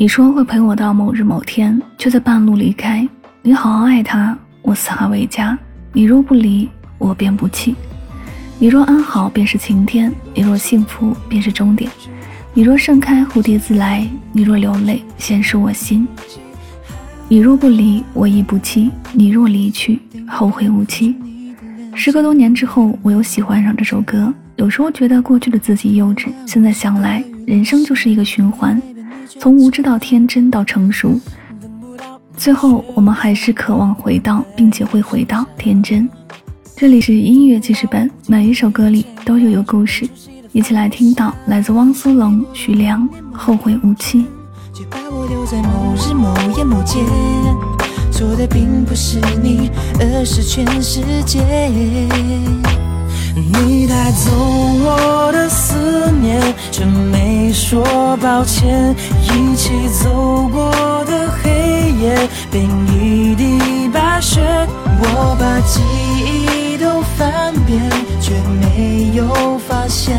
你说会陪我到某日某天，却在半路离开。你好好爱他，我死而为家。你若不离，我便不弃。你若安好，便是晴天；你若幸福，便是终点。你若盛开，蝴蝶自来；你若流泪，先是我心。你若不离，我亦不弃；你若离去，后会无期。时隔多年之后，我又喜欢上这首歌。有时候觉得过去的自己幼稚，现在想来，人生就是一个循环。从无知到天真到成熟，最后我们还是渴望回到，并且会回到天真。这里是音乐记事本，每一首歌里都有有故事，一起来听到来自汪苏泷、徐良《后会无期》。错的并不是你，而是全世界。你带走我的思念，却没说抱歉。一起走过的黑夜，变一地白雪。我把记忆都翻遍，却没有发现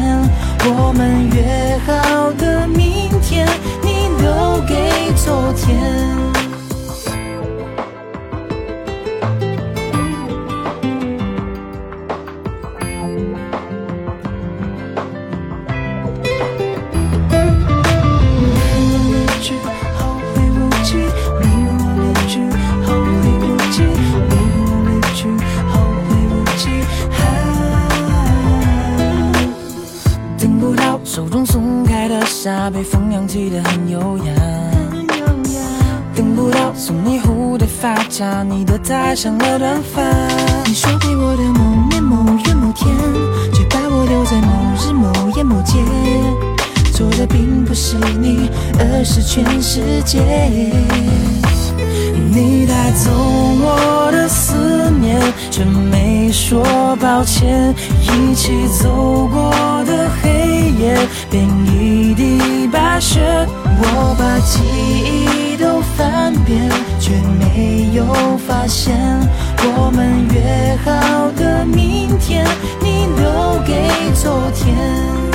我们约手中松开的沙，被风扬起的很优雅。等不到送你蝴蝶发卡，你的太上了短发。你说给我的某年某月某天，却把我留在某日某夜某街。错的并不是你，而是全世界。你带走我的思念，却没说抱歉。一起走过的黑夜，变一地白雪。我把记忆都翻遍，却没有发现我们约好的明天，你留给昨天。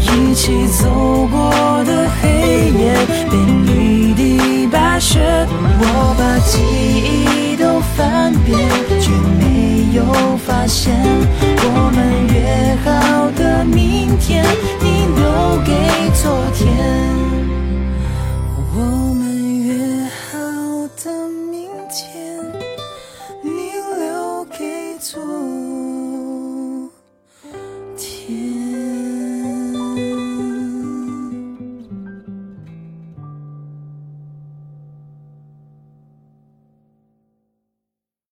一起走过的黑夜变一地白雪。我把记忆都翻遍，却没有发现。